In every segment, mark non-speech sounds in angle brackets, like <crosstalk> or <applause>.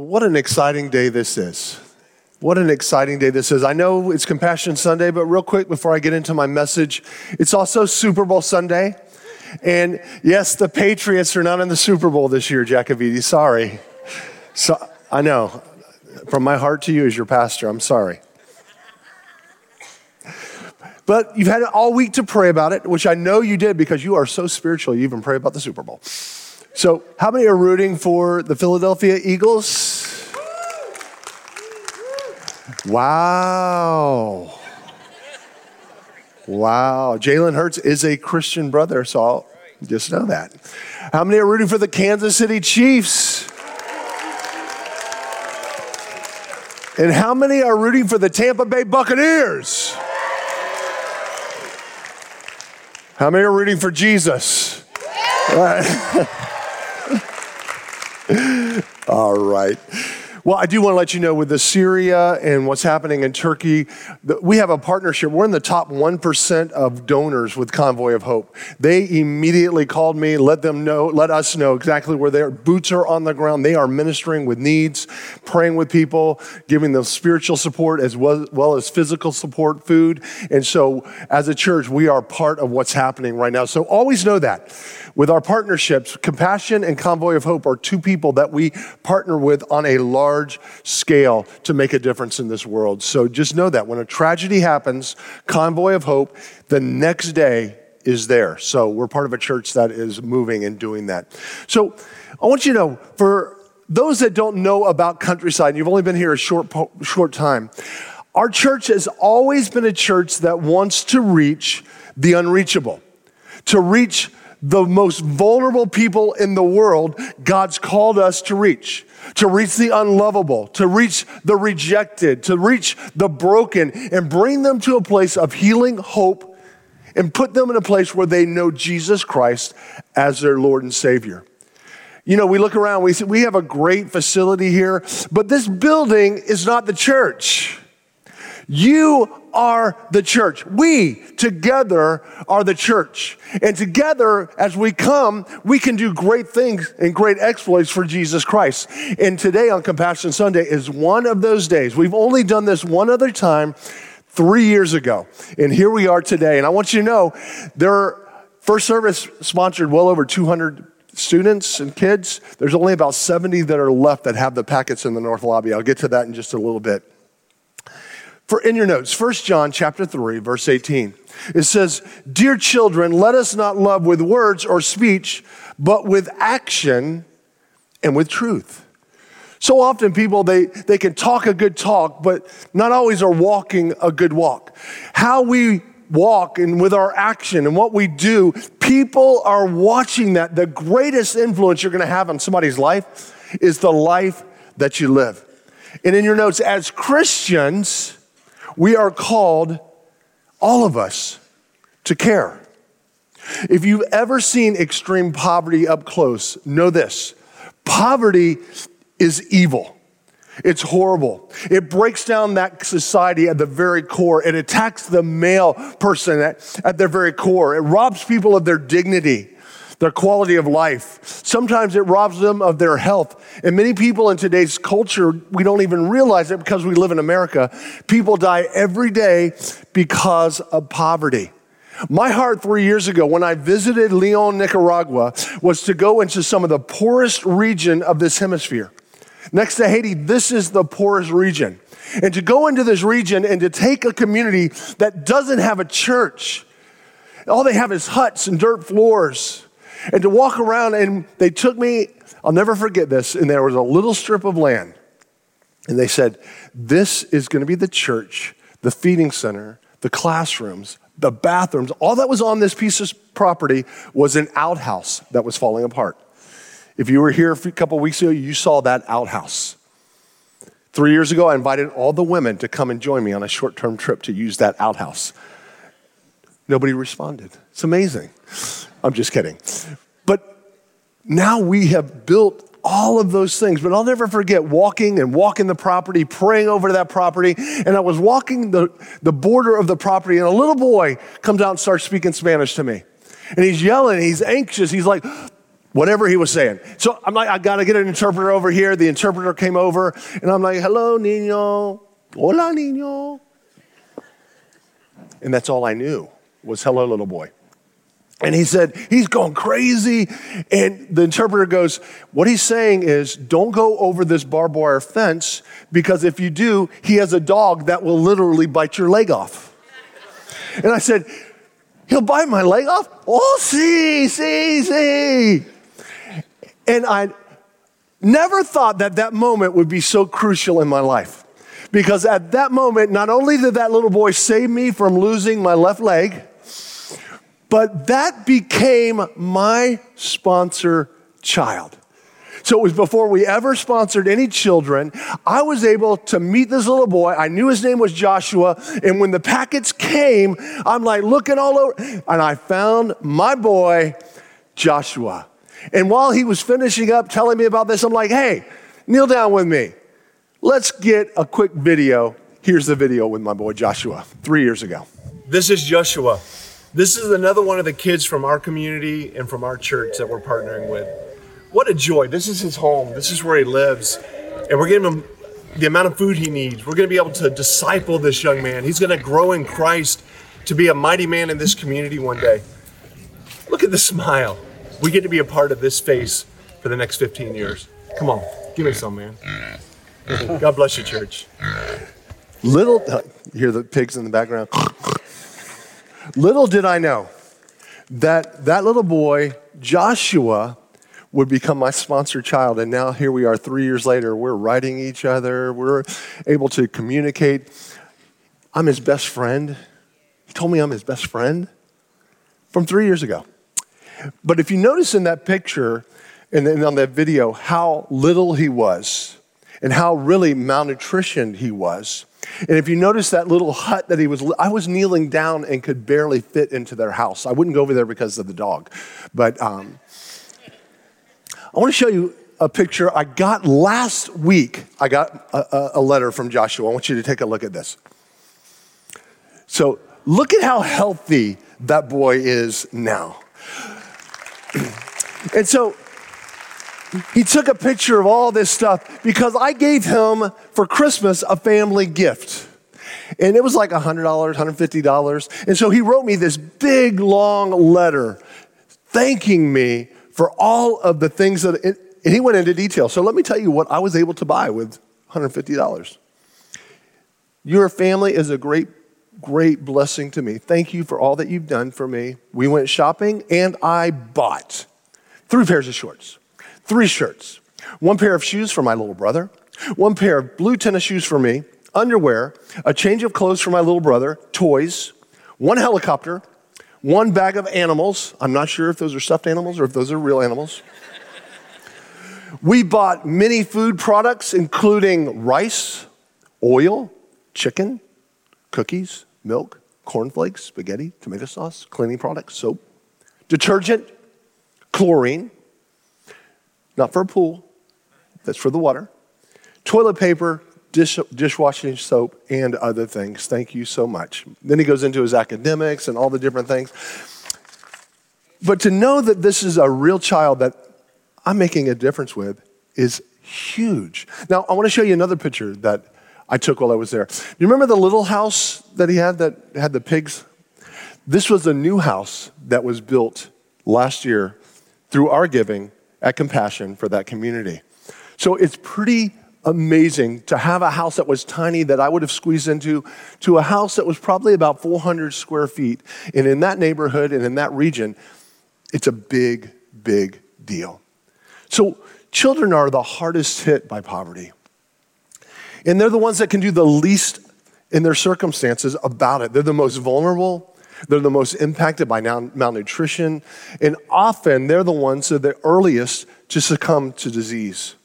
What an exciting day this is. What an exciting day this is. I know it's Compassion Sunday, but real quick before I get into my message, it's also Super Bowl Sunday. And yes, the Patriots are not in the Super Bowl this year, Jacobiti. Sorry. So, I know. From my heart to you as your pastor, I'm sorry. But you've had all week to pray about it, which I know you did because you are so spiritual, you even pray about the Super Bowl. So, how many are rooting for the Philadelphia Eagles? Wow. Wow. Jalen Hurts is a Christian brother, so I'll just know that. How many are rooting for the Kansas City Chiefs? And how many are rooting for the Tampa Bay Buccaneers? How many are rooting for Jesus? <laughs> All right. Well, I do want to let you know with the Syria and what's happening in Turkey, we have a partnership. We're in the top 1% of donors with Convoy of Hope. They immediately called me, let them know, let us know exactly where their boots are on the ground. They are ministering with needs, praying with people, giving them spiritual support as well, well as physical support, food. And so as a church, we are part of what's happening right now. So always know that. With our partnerships, Compassion and Convoy of Hope are two people that we partner with on a large scale to make a difference in this world. So just know that when a tragedy happens, Convoy of Hope, the next day is there. So we're part of a church that is moving and doing that. So I want you to know for those that don't know about Countryside, and you've only been here a short, short time, our church has always been a church that wants to reach the unreachable, to reach the most vulnerable people in the world, God's called us to reach. To reach the unlovable, to reach the rejected, to reach the broken, and bring them to a place of healing, hope, and put them in a place where they know Jesus Christ as their Lord and Savior. You know, we look around, we we have a great facility here, but this building is not the church. You are the church. We together are the church. And together, as we come, we can do great things and great exploits for Jesus Christ. And today on Compassion Sunday is one of those days. We've only done this one other time three years ago. And here we are today. And I want you to know, their first service sponsored well over 200 students and kids. There's only about 70 that are left that have the packets in the north lobby. I'll get to that in just a little bit. For in your notes, 1 John chapter 3, verse 18. It says, Dear children, let us not love with words or speech, but with action and with truth. So often people they, they can talk a good talk, but not always are walking a good walk. How we walk and with our action and what we do, people are watching that. The greatest influence you're gonna have on somebody's life is the life that you live. And in your notes, as Christians, we are called, all of us, to care. If you've ever seen extreme poverty up close, know this poverty is evil. It's horrible. It breaks down that society at the very core. It attacks the male person at, at their very core. It robs people of their dignity their quality of life. Sometimes it robs them of their health. And many people in today's culture, we don't even realize it because we live in America. People die every day because of poverty. My heart three years ago when I visited Leon, Nicaragua, was to go into some of the poorest region of this hemisphere. Next to Haiti, this is the poorest region. And to go into this region and to take a community that doesn't have a church, all they have is huts and dirt floors and to walk around. And they took me, I'll never forget this, and there was a little strip of land. And they said, This is going to be the church, the feeding center, the classrooms, the bathrooms. All that was on this piece of property was an outhouse that was falling apart. If you were here a couple weeks ago, you saw that outhouse. Three years ago, I invited all the women to come and join me on a short term trip to use that outhouse. Nobody responded. It's amazing. I'm just kidding. But now we have built all of those things. But I'll never forget walking and walking the property, praying over that property. And I was walking the, the border of the property, and a little boy comes out and starts speaking Spanish to me. And he's yelling, he's anxious. He's like, whatever he was saying. So I'm like, I got to get an interpreter over here. The interpreter came over, and I'm like, hello, niño. Hola, niño. And that's all I knew was hello, little boy. And he said, he's going crazy. And the interpreter goes, what he's saying is, don't go over this barbed wire fence because if you do, he has a dog that will literally bite your leg off. And I said, he'll bite my leg off? Oh, see, see, see. And I never thought that that moment would be so crucial in my life. Because at that moment, not only did that little boy save me from losing my left leg, but that became my sponsor child. So it was before we ever sponsored any children. I was able to meet this little boy. I knew his name was Joshua. And when the packets came, I'm like looking all over. And I found my boy, Joshua. And while he was finishing up telling me about this, I'm like, hey, kneel down with me. Let's get a quick video. Here's the video with my boy Joshua three years ago. This is Joshua. This is another one of the kids from our community and from our church that we're partnering with. What a joy. This is his home. This is where he lives. And we're giving him the amount of food he needs. We're going to be able to disciple this young man. He's going to grow in Christ to be a mighty man in this community one day. Look at the smile. We get to be a part of this face for the next 15 years. Come on, give me some, man. <laughs> God bless you, church. Little, uh, you hear the pigs in the background. <laughs> Little did I know that that little boy, Joshua, would become my sponsor child. And now here we are three years later. We're writing each other, we're able to communicate. I'm his best friend. He told me I'm his best friend from three years ago. But if you notice in that picture and on that video how little he was and how really malnutritioned he was, and if you notice that little hut that he was, I was kneeling down and could barely fit into their house. I wouldn't go over there because of the dog. But um, I want to show you a picture I got last week. I got a, a letter from Joshua. I want you to take a look at this. So, look at how healthy that boy is now. <clears throat> and so, he took a picture of all this stuff because I gave him for Christmas a family gift. And it was like $100, $150. And so he wrote me this big, long letter thanking me for all of the things that, it, and he went into detail. So let me tell you what I was able to buy with $150. Your family is a great, great blessing to me. Thank you for all that you've done for me. We went shopping and I bought three pairs of shorts three shirts, one pair of shoes for my little brother, one pair of blue tennis shoes for me, underwear, a change of clothes for my little brother, toys, one helicopter, one bag of animals. I'm not sure if those are stuffed animals or if those are real animals. we bought many food products, including rice, oil, chicken, cookies, milk, cornflakes, spaghetti, tomato sauce, cleaning products, soap, detergent, chlorine, not for a pool, that's for the water. Toilet paper, dish, dishwashing soap, and other things. Thank you so much. Then he goes into his academics and all the different things. But to know that this is a real child that I'm making a difference with is huge. Now, I want to show you another picture that I took while I was there. You remember the little house that he had that had the pigs? This was a new house that was built last year through our giving at Compassion for that community. So it's pretty amazing to have a house that was tiny that I would have squeezed into to a house that was probably about 400 square feet. And in that neighborhood and in that region, it's a big, big deal. So children are the hardest hit by poverty. And they're the ones that can do the least in their circumstances about it. They're the most vulnerable. They're the most impacted by malnutrition, and often they're the ones that are the earliest to succumb to disease.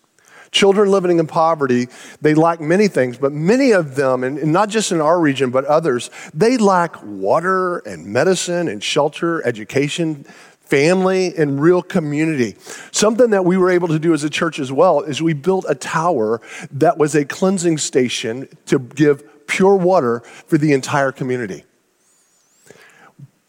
Children living in poverty, they lack many things, but many of them, and not just in our region, but others, they lack water and medicine and shelter, education, family, and real community. Something that we were able to do as a church as well is we built a tower that was a cleansing station to give pure water for the entire community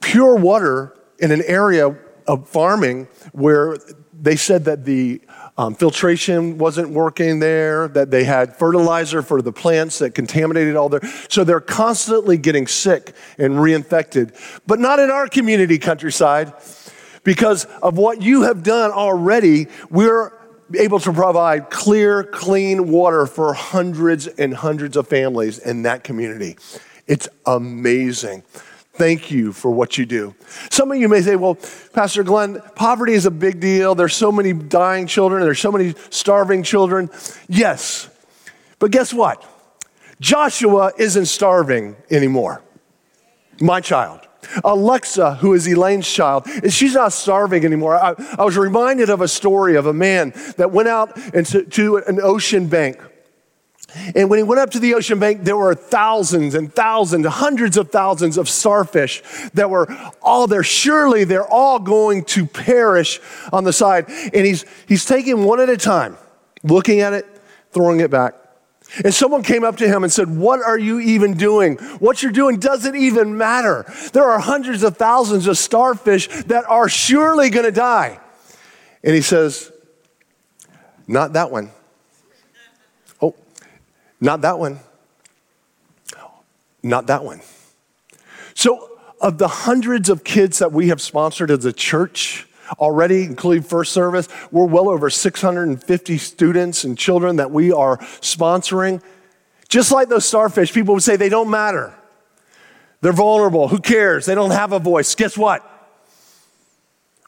pure water in an area of farming where they said that the um, filtration wasn't working there, that they had fertilizer for the plants that contaminated all their. So they're constantly getting sick and reinfected. But not in our community, countryside, because of what you have done already. We're able to provide clear, clean water for hundreds and hundreds of families in that community. It's amazing. Thank you for what you do. Some of you may say, well, Pastor Glenn, poverty is a big deal. There's so many dying children, there's so many starving children. Yes. But guess what? Joshua isn't starving anymore. My child. Alexa, who is Elaine's child, she's not starving anymore. I, I was reminded of a story of a man that went out into to an ocean bank and when he went up to the ocean bank, there were thousands and thousands, hundreds of thousands of starfish that were all there. Surely they're all going to perish on the side. And he's, he's taking one at a time, looking at it, throwing it back. And someone came up to him and said, What are you even doing? What you're doing doesn't even matter. There are hundreds of thousands of starfish that are surely going to die. And he says, Not that one. Not that one. Not that one. So, of the hundreds of kids that we have sponsored as a church already, including first service, we're well over 650 students and children that we are sponsoring. Just like those starfish, people would say they don't matter. They're vulnerable. Who cares? They don't have a voice. Guess what?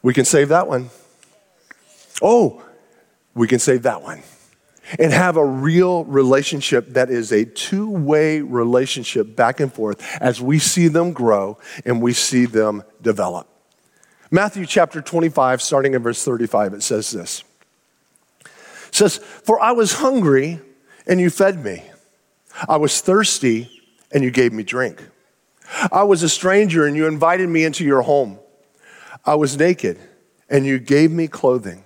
We can save that one. Oh, we can save that one and have a real relationship that is a two way relationship back and forth as we see them grow and we see them develop. Matthew chapter 25, starting in verse 35, it says this. It says, For I was hungry and you fed me. I was thirsty and you gave me drink. I was a stranger and you invited me into your home. I was naked and you gave me clothing.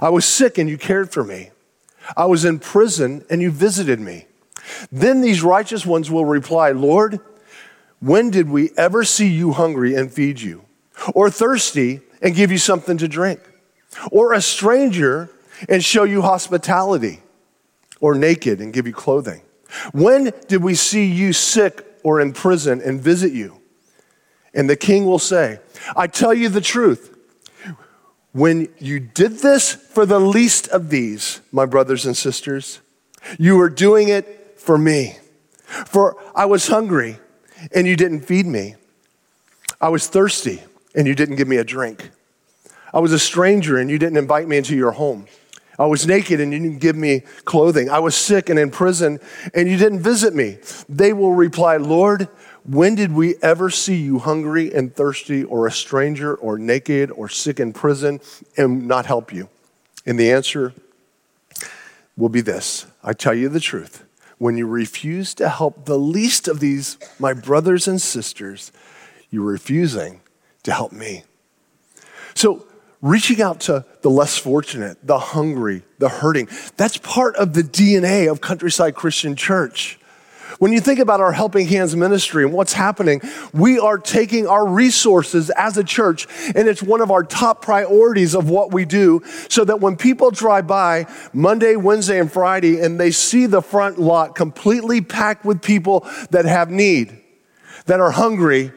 I was sick and you cared for me. I was in prison and you visited me. Then these righteous ones will reply, Lord, when did we ever see you hungry and feed you, or thirsty and give you something to drink, or a stranger and show you hospitality, or naked and give you clothing? When did we see you sick or in prison and visit you? And the king will say, I tell you the truth. When you did this for the least of these, my brothers and sisters, you were doing it for me. For I was hungry and you didn't feed me. I was thirsty and you didn't give me a drink. I was a stranger and you didn't invite me into your home. I was naked and you didn't give me clothing. I was sick and in prison and you didn't visit me. They will reply, Lord, when did we ever see you hungry and thirsty, or a stranger, or naked, or sick in prison, and not help you? And the answer will be this I tell you the truth. When you refuse to help the least of these, my brothers and sisters, you're refusing to help me. So, reaching out to the less fortunate, the hungry, the hurting, that's part of the DNA of Countryside Christian Church. When you think about our Helping Hands ministry and what's happening, we are taking our resources as a church, and it's one of our top priorities of what we do, so that when people drive by Monday, Wednesday, and Friday, and they see the front lot completely packed with people that have need, that are hungry,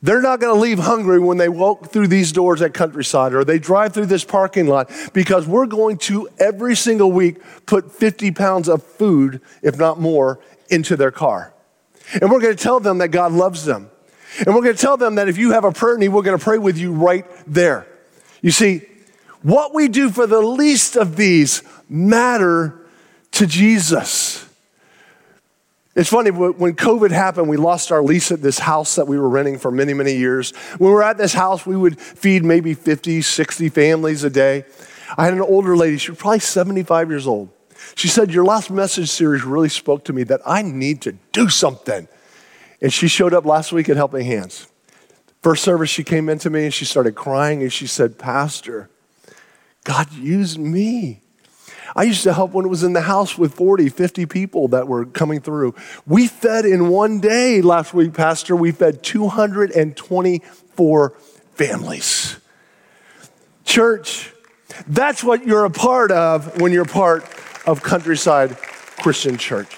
they're not going to leave hungry when they walk through these doors at Countryside or they drive through this parking lot because we're going to every single week put 50 pounds of food, if not more, into their car. And we're going to tell them that God loves them. And we're going to tell them that if you have a prayer need, we're going to pray with you right there. You see, what we do for the least of these matter to Jesus. It's funny, when COVID happened, we lost our lease at this house that we were renting for many, many years. When we were at this house, we would feed maybe 50, 60 families a day. I had an older lady, she was probably 75 years old. She said, Your last message series really spoke to me that I need to do something. And she showed up last week at Helping Hands. First service, she came into me and she started crying and she said, Pastor, God used me. I used to help when it was in the house with 40, 50 people that were coming through. We fed in one day last week, Pastor, we fed 224 families. Church, that's what you're a part of when you're part of Countryside Christian Church.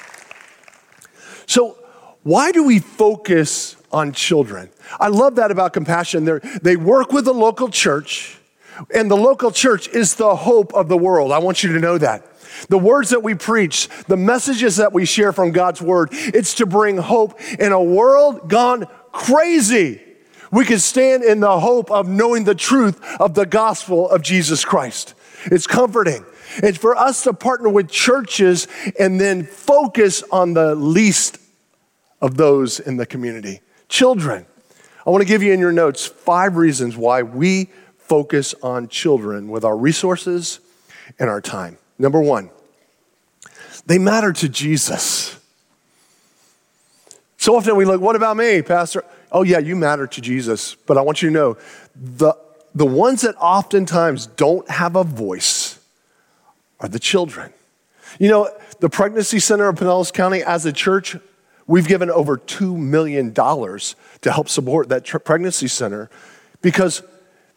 So, why do we focus on children? I love that about compassion. They're, they work with the local church, and the local church is the hope of the world. I want you to know that. The words that we preach, the messages that we share from God's word, it's to bring hope in a world gone crazy. We can stand in the hope of knowing the truth of the gospel of Jesus Christ. It's comforting. It's for us to partner with churches and then focus on the least of those in the community. Children. I want to give you in your notes five reasons why we focus on children with our resources and our time. Number one, they matter to Jesus. So often we look, what about me, Pastor? Oh, yeah, you matter to Jesus. But I want you to know the, the ones that oftentimes don't have a voice are the children. You know, the Pregnancy Center of Pinellas County, as a church, we've given over $2 million to help support that tr- pregnancy center because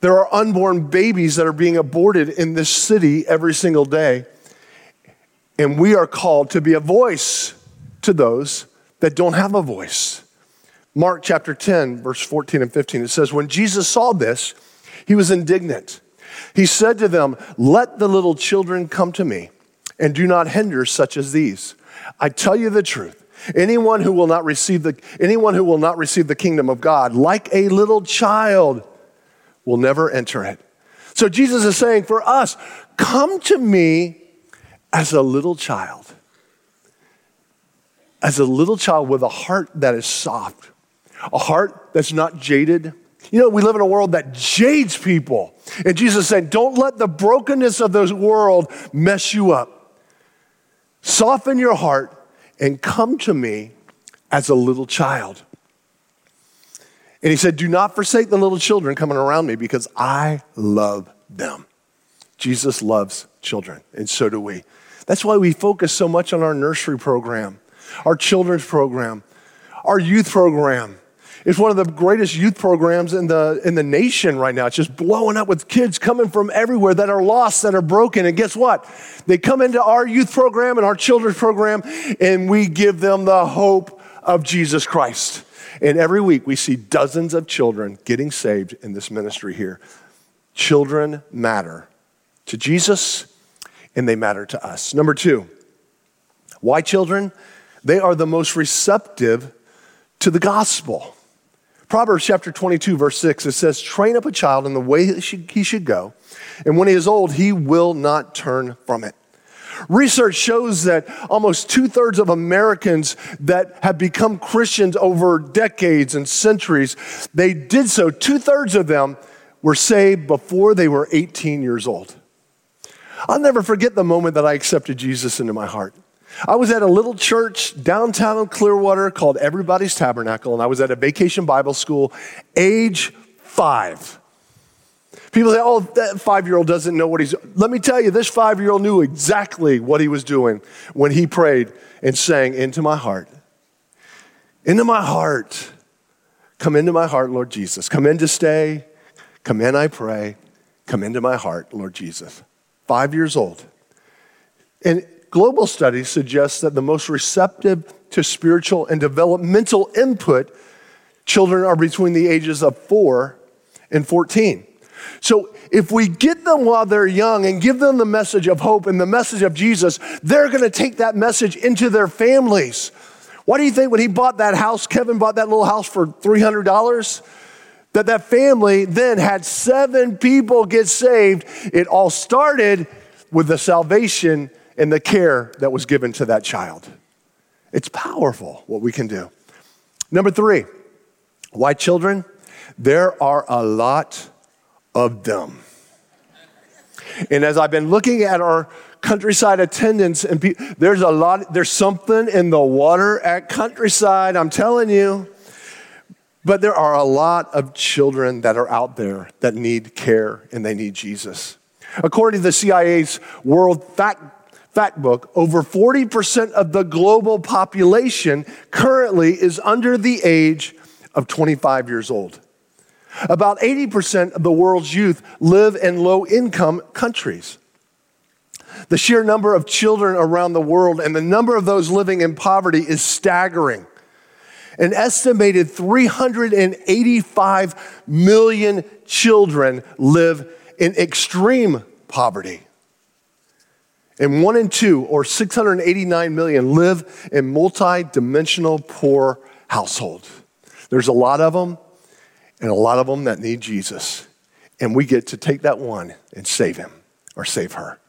there are unborn babies that are being aborted in this city every single day. And we are called to be a voice to those that don't have a voice. Mark chapter 10, verse 14 and 15, it says, When Jesus saw this, he was indignant. He said to them, Let the little children come to me, and do not hinder such as these. I tell you the truth. Anyone who will not receive the, anyone who will not receive the kingdom of God, like a little child, will never enter it. So Jesus is saying for us, come to me as a little child. As a little child with a heart that is soft, a heart that's not jaded. You know, we live in a world that jades people. And Jesus said, Don't let the brokenness of this world mess you up. Soften your heart and come to me as a little child. And he said, Do not forsake the little children coming around me because I love them. Jesus loves children, and so do we. That's why we focus so much on our nursery program, our children's program, our youth program. It's one of the greatest youth programs in the, in the nation right now. It's just blowing up with kids coming from everywhere that are lost, that are broken. And guess what? They come into our youth program and our children's program, and we give them the hope of Jesus Christ. And every week we see dozens of children getting saved in this ministry here. Children matter to Jesus and they matter to us. Number two, why children? They are the most receptive to the gospel. Proverbs chapter 22, verse 6, it says, Train up a child in the way he should go, and when he is old, he will not turn from it. Research shows that almost two thirds of Americans that have become Christians over decades and centuries, they did so. Two thirds of them were saved before they were 18 years old. I'll never forget the moment that I accepted Jesus into my heart. I was at a little church downtown Clearwater called Everybody's Tabernacle, and I was at a vacation Bible school, age five. People say, oh, that five year old doesn't know what he's. Let me tell you, this five year old knew exactly what he was doing when he prayed and sang, Into my heart. Into my heart. Come into my heart, Lord Jesus. Come in to stay. Come in, I pray. Come into my heart, Lord Jesus. Five years old. And global studies suggest that the most receptive to spiritual and developmental input children are between the ages of four and 14. So if we get them while they're young and give them the message of hope and the message of Jesus, they're going to take that message into their families. Why do you think when he bought that house, Kevin bought that little house for $300? That that family then had seven people get saved. It all started with the salvation and the care that was given to that child. It's powerful what we can do. Number three, why children? There are a lot of them. And as I've been looking at our countryside attendance, and pe- there's a lot, there's something in the water at countryside, I'm telling you. But there are a lot of children that are out there that need care and they need Jesus. According to the CIA's World Fact, Fact Book, over 40% of the global population currently is under the age of 25 years old. About 80% of the world's youth live in low income countries. The sheer number of children around the world and the number of those living in poverty is staggering. An estimated 385 million children live in extreme poverty. And one in two, or 689 million, live in multi dimensional poor households. There's a lot of them, and a lot of them that need Jesus. And we get to take that one and save him or save her.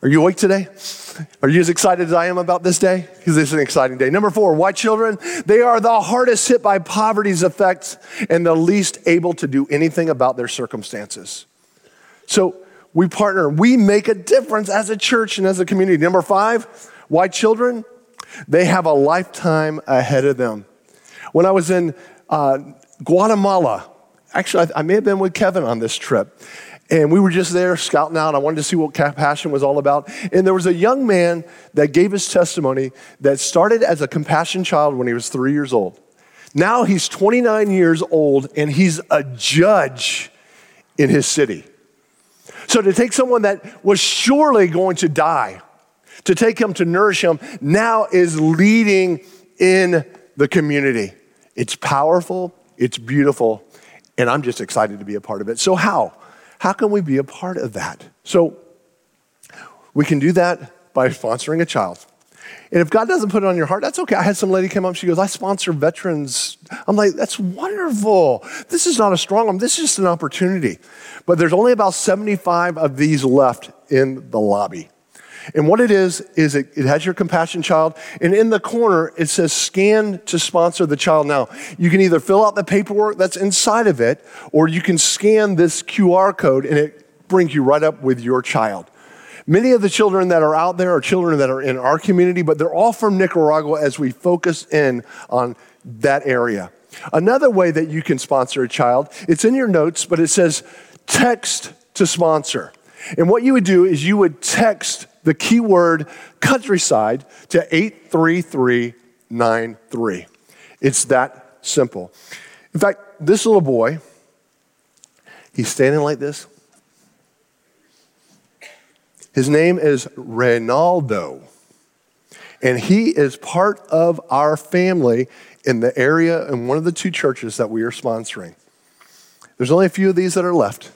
Are you awake today? Are you as excited as I am about this day? Because this is an exciting day. Number four, white children, they are the hardest hit by poverty's effects and the least able to do anything about their circumstances. So we partner, we make a difference as a church and as a community. Number five, white children, they have a lifetime ahead of them. When I was in uh, Guatemala, actually, I, I may have been with Kevin on this trip. And we were just there scouting out. I wanted to see what compassion was all about. And there was a young man that gave his testimony that started as a compassion child when he was three years old. Now he's 29 years old and he's a judge in his city. So to take someone that was surely going to die, to take him to nourish him, now is leading in the community. It's powerful, it's beautiful, and I'm just excited to be a part of it. So, how? How can we be a part of that? So we can do that by sponsoring a child. And if God doesn't put it on your heart, that's okay. I had some lady come up, she goes, I sponsor veterans. I'm like, that's wonderful. This is not a strong one, this is just an opportunity. But there's only about 75 of these left in the lobby. And what it is, is it, it, has your compassion child, and in the corner it says scan to sponsor the child now. You can either fill out the paperwork that's inside of it, or you can scan this QR code and it brings you right up with your child. Many of the children that are out there are children that are in our community, but they're all from Nicaragua as we focus in on that area. Another way that you can sponsor a child, it's in your notes, but it says text to sponsor. And what you would do is you would text the keyword countryside to 83393. It's that simple. In fact, this little boy, he's standing like this. His name is Reynaldo, and he is part of our family in the area in one of the two churches that we are sponsoring. There's only a few of these that are left.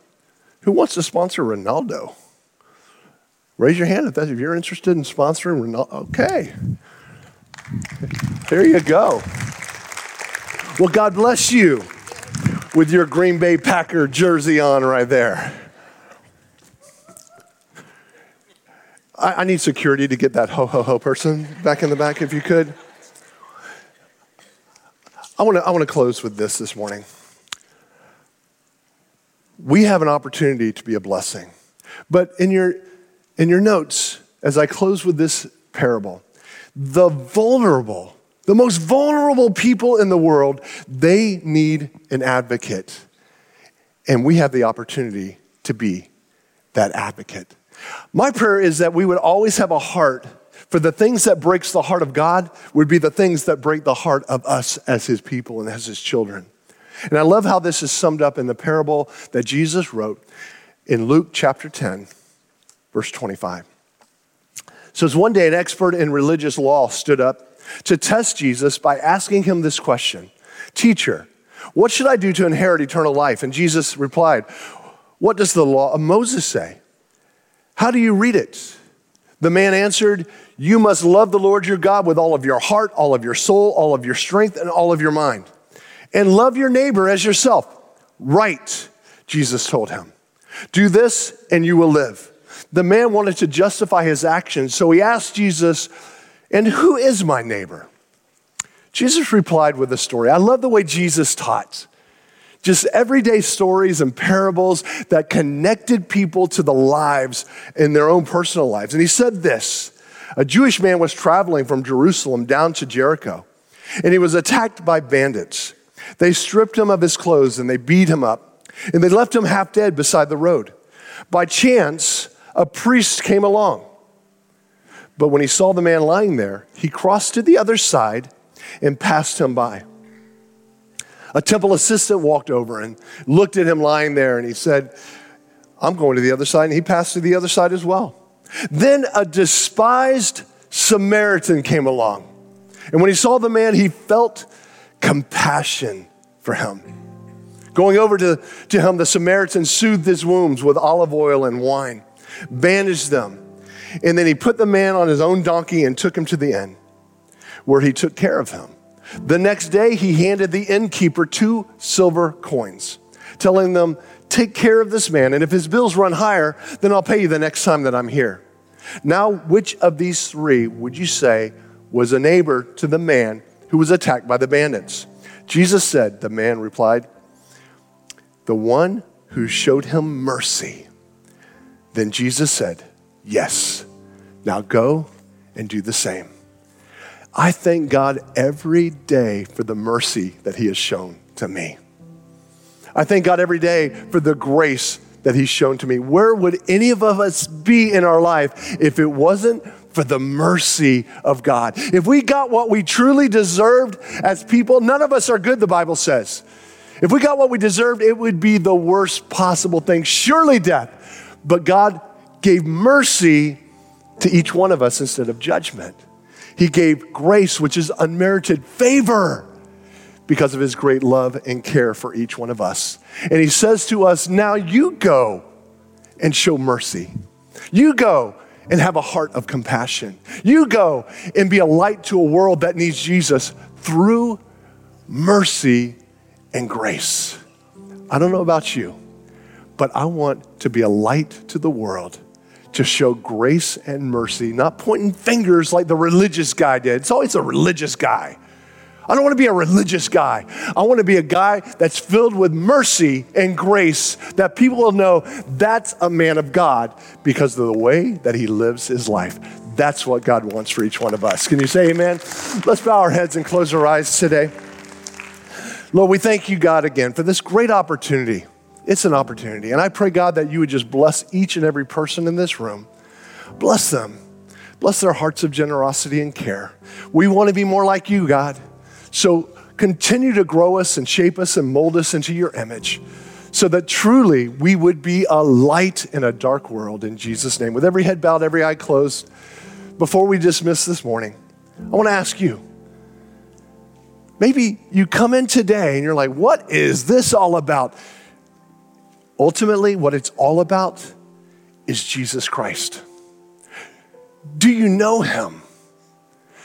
Who wants to sponsor Ronaldo? Raise your hand if, if you're interested in sponsoring Ronaldo. Okay. There you go. Well, God bless you with your Green Bay Packer jersey on right there. I, I need security to get that ho ho ho person back in the back if you could. I want to I want to close with this this morning. We have an opportunity to be a blessing. But in your in your notes, as I close with this parable, the vulnerable, the most vulnerable people in the world, they need an advocate. And we have the opportunity to be that advocate. My prayer is that we would always have a heart for the things that breaks the heart of God would be the things that break the heart of us as his people and as his children. And I love how this is summed up in the parable that Jesus wrote in Luke chapter 10 verse 25. So, as one day an expert in religious law stood up to test Jesus by asking him this question Teacher, what should I do to inherit eternal life? And Jesus replied, What does the law of Moses say? How do you read it? The man answered, You must love the Lord your God with all of your heart, all of your soul, all of your strength, and all of your mind. And love your neighbor as yourself. Right, Jesus told him. Do this and you will live. The man wanted to justify his actions, so he asked Jesus, And who is my neighbor? Jesus replied with a story. I love the way Jesus taught. Just everyday stories and parables that connected people to the lives in their own personal lives. And he said this A Jewish man was traveling from Jerusalem down to Jericho, and he was attacked by bandits. They stripped him of his clothes and they beat him up, and they left him half dead beside the road. By chance, a priest came along. But when he saw the man lying there, he crossed to the other side and passed him by. A temple assistant walked over and looked at him lying there and he said, I'm going to the other side. And he passed to the other side as well. Then a despised Samaritan came along. And when he saw the man, he felt compassion for him. Going over to, to him, the Samaritan soothed his wounds with olive oil and wine, bandaged them, and then he put the man on his own donkey and took him to the inn, where he took care of him. The next day, he handed the innkeeper two silver coins, telling them, Take care of this man, and if his bills run higher, then I'll pay you the next time that I'm here. Now, which of these three would you say was a neighbor to the man who was attacked by the bandits? Jesus said, The man replied, The one who showed him mercy. Then Jesus said, Yes, now go and do the same. I thank God every day for the mercy that He has shown to me. I thank God every day for the grace that He's shown to me. Where would any of us be in our life if it wasn't for the mercy of God? If we got what we truly deserved as people, none of us are good, the Bible says. If we got what we deserved, it would be the worst possible thing, surely death. But God gave mercy to each one of us instead of judgment. He gave grace, which is unmerited favor because of his great love and care for each one of us. And he says to us, Now you go and show mercy. You go and have a heart of compassion. You go and be a light to a world that needs Jesus through mercy and grace. I don't know about you, but I want to be a light to the world to show grace and mercy, not pointing fingers like the religious guy did. It's always a religious guy. I don't want to be a religious guy. I want to be a guy that's filled with mercy and grace that people will know that's a man of God because of the way that he lives his life. That's what God wants for each one of us. Can you say amen? Let's bow our heads and close our eyes today. Lord, we thank you, God, again for this great opportunity it's an opportunity. And I pray, God, that you would just bless each and every person in this room. Bless them. Bless their hearts of generosity and care. We want to be more like you, God. So continue to grow us and shape us and mold us into your image so that truly we would be a light in a dark world in Jesus' name. With every head bowed, every eye closed, before we dismiss this morning, I want to ask you maybe you come in today and you're like, what is this all about? Ultimately, what it's all about is Jesus Christ. Do you know him?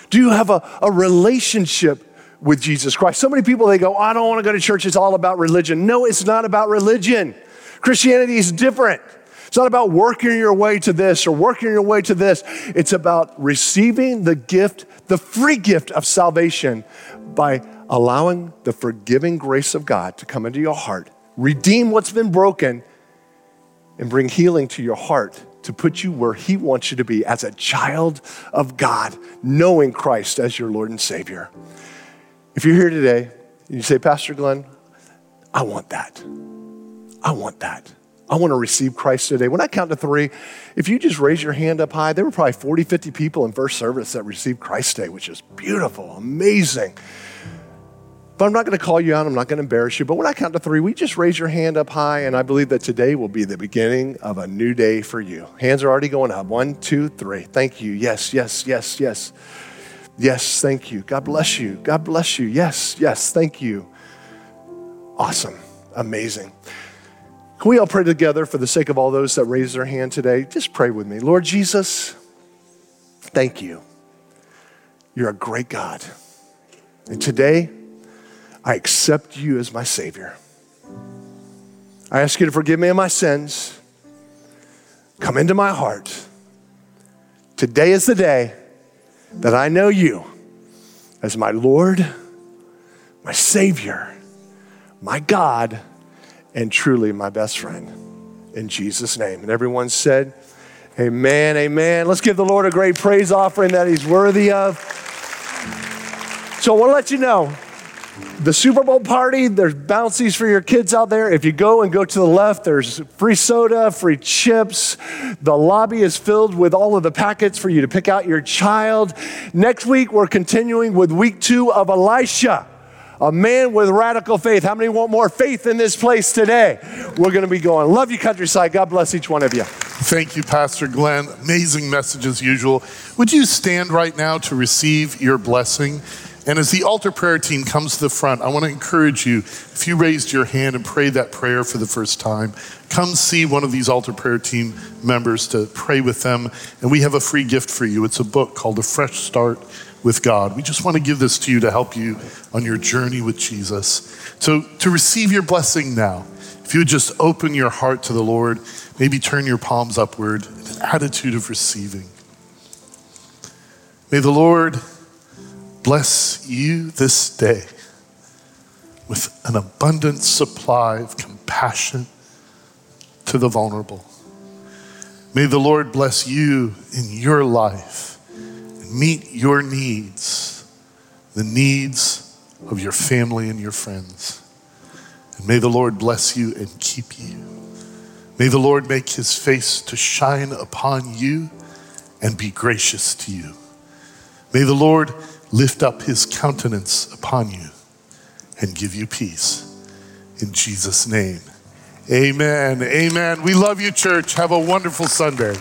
Do you have a, a relationship with Jesus Christ? So many people, they go, I don't want to go to church. It's all about religion. No, it's not about religion. Christianity is different. It's not about working your way to this or working your way to this. It's about receiving the gift, the free gift of salvation by allowing the forgiving grace of God to come into your heart redeem what's been broken, and bring healing to your heart to put you where He wants you to be as a child of God, knowing Christ as your Lord and Savior. If you're here today and you say, Pastor Glenn, I want that. I want that. I want to receive Christ today. When I count to three, if you just raise your hand up high, there were probably 40, 50 people in first service that received Christ today, which is beautiful, amazing. But I'm not going to call you out. I'm not going to embarrass you. But when I count to three, we just raise your hand up high, and I believe that today will be the beginning of a new day for you. Hands are already going up. One, two, three. Thank you. Yes, yes, yes, yes. Yes, thank you. God bless you. God bless you. Yes, yes, thank you. Awesome. Amazing. Can we all pray together for the sake of all those that raise their hand today? Just pray with me. Lord Jesus, thank you. You're a great God. And today, I accept you as my Savior. I ask you to forgive me of my sins. Come into my heart. Today is the day that I know you as my Lord, my Savior, my God, and truly my best friend. In Jesus' name. And everyone said, Amen, amen. Let's give the Lord a great praise offering that He's worthy of. So I want to let you know the Super Bowl party, there's bouncies for your kids out there. If you go and go to the left, there's free soda, free chips. The lobby is filled with all of the packets for you to pick out your child. Next week, we're continuing with week two of Elisha. a man with radical faith. How many want more faith in this place today? We're going to be going. Love you, countryside. God bless each one of you. Thank you, Pastor Glenn. Amazing message as usual. Would you stand right now to receive your blessing? And as the altar prayer team comes to the front, I want to encourage you if you raised your hand and prayed that prayer for the first time, come see one of these altar prayer team members to pray with them. And we have a free gift for you. It's a book called A Fresh Start with God. We just want to give this to you to help you on your journey with Jesus. So, to receive your blessing now, if you would just open your heart to the Lord, maybe turn your palms upward an attitude of receiving. May the Lord bless you this day with an abundant supply of compassion to the vulnerable. May the Lord bless you in your life and meet your needs, the needs of your family and your friends. And may the Lord bless you and keep you. May the Lord make his face to shine upon you and be gracious to you. May the Lord lift up his countenance upon you and give you peace. In Jesus' name, amen. Amen. We love you, church. Have a wonderful Sunday.